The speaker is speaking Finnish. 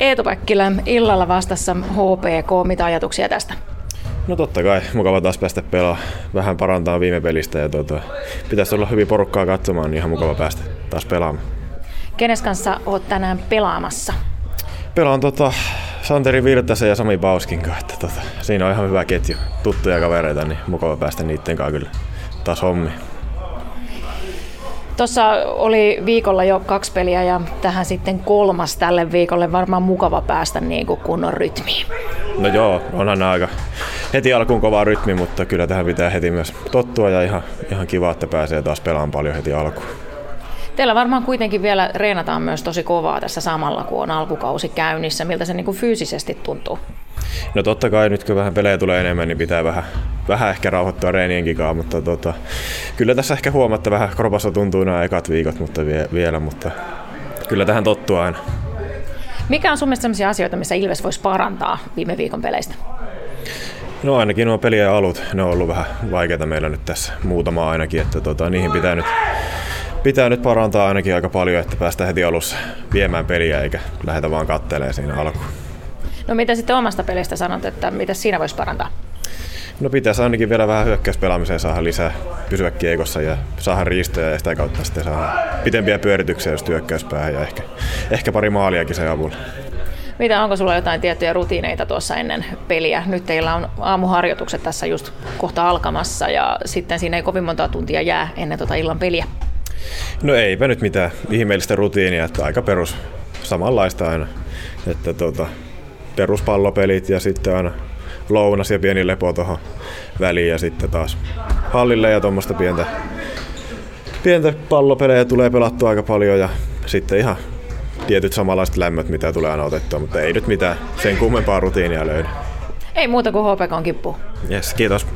Eetu Päkkilä, illalla vastassa HPK. Mitä ajatuksia tästä? No totta kai, mukava taas päästä pelaamaan. Vähän parantaa viime pelistä ja tuota, pitäisi olla hyvin porukkaa katsomaan, niin ihan mukava päästä taas pelaamaan. Kenes kanssa oot tänään pelaamassa? Pelaan tota, Santeri Virtasen ja Sami Bauskin kanssa. Että tota, siinä on ihan hyvä ketju. Tuttuja kavereita, niin mukava päästä niiden kanssa kyllä taas hommi. Tuossa oli viikolla jo kaksi peliä ja tähän sitten kolmas tälle viikolle. Varmaan mukava päästä niin kuin kunnon rytmiin. No joo, onhan aika heti alkuun kova rytmi, mutta kyllä tähän pitää heti myös tottua ja ihan, ihan kiva, että pääsee taas pelaamaan paljon heti alkuun. Teillä varmaan kuitenkin vielä reenataan myös tosi kovaa tässä samalla, kun on alkukausi käynnissä. Miltä se niin kuin fyysisesti tuntuu? No totta kai nyt kun vähän pelejä tulee enemmän, niin pitää vähän, vähän ehkä rauhoittua reenienkin kanssa, mutta tota, kyllä tässä ehkä huomatta vähän kropassa tuntuu nämä ekat viikot mutta vie, vielä, mutta kyllä tähän tottuu aina. Mikä on sun mielestä sellaisia asioita, missä Ilves voisi parantaa viime viikon peleistä? No ainakin nuo pelien alut, ne on ollut vähän vaikeita meillä nyt tässä muutama ainakin, että tota, niihin pitää nyt, pitää nyt parantaa ainakin aika paljon, että päästä heti alussa viemään peliä eikä lähdetä vaan kattelemaan siinä alkuun. No mitä sitten omasta pelistä sanot, että mitä siinä voisi parantaa? No pitäisi ainakin vielä vähän hyökkäyspelaamiseen saada lisää, pysyä kiekossa ja saada riistoja ja sitä kautta sitten saada pitempiä pyörityksiä just hyökkäyspäähän ja ehkä, ehkä pari maaliakin sen avulla. Mitä, onko sulla jotain tiettyjä rutiineita tuossa ennen peliä? Nyt teillä on aamuharjoitukset tässä just kohta alkamassa ja sitten siinä ei kovin monta tuntia jää ennen tuota illan peliä. No eipä nyt mitään ihmeellistä rutiinia, että aika perus samanlaista aina. Että tota, peruspallopelit ja sitten aina lounas ja pieni lepo tuohon väliin ja sitten taas hallille ja tuommoista pientä, pientä pallopelejä tulee pelattua aika paljon ja sitten ihan tietyt samanlaiset lämmöt, mitä tulee aina otettua, mutta ei nyt mitään sen kummempaa rutiinia löydy. Ei muuta kuin HPK on kippu. Yes, kiitos.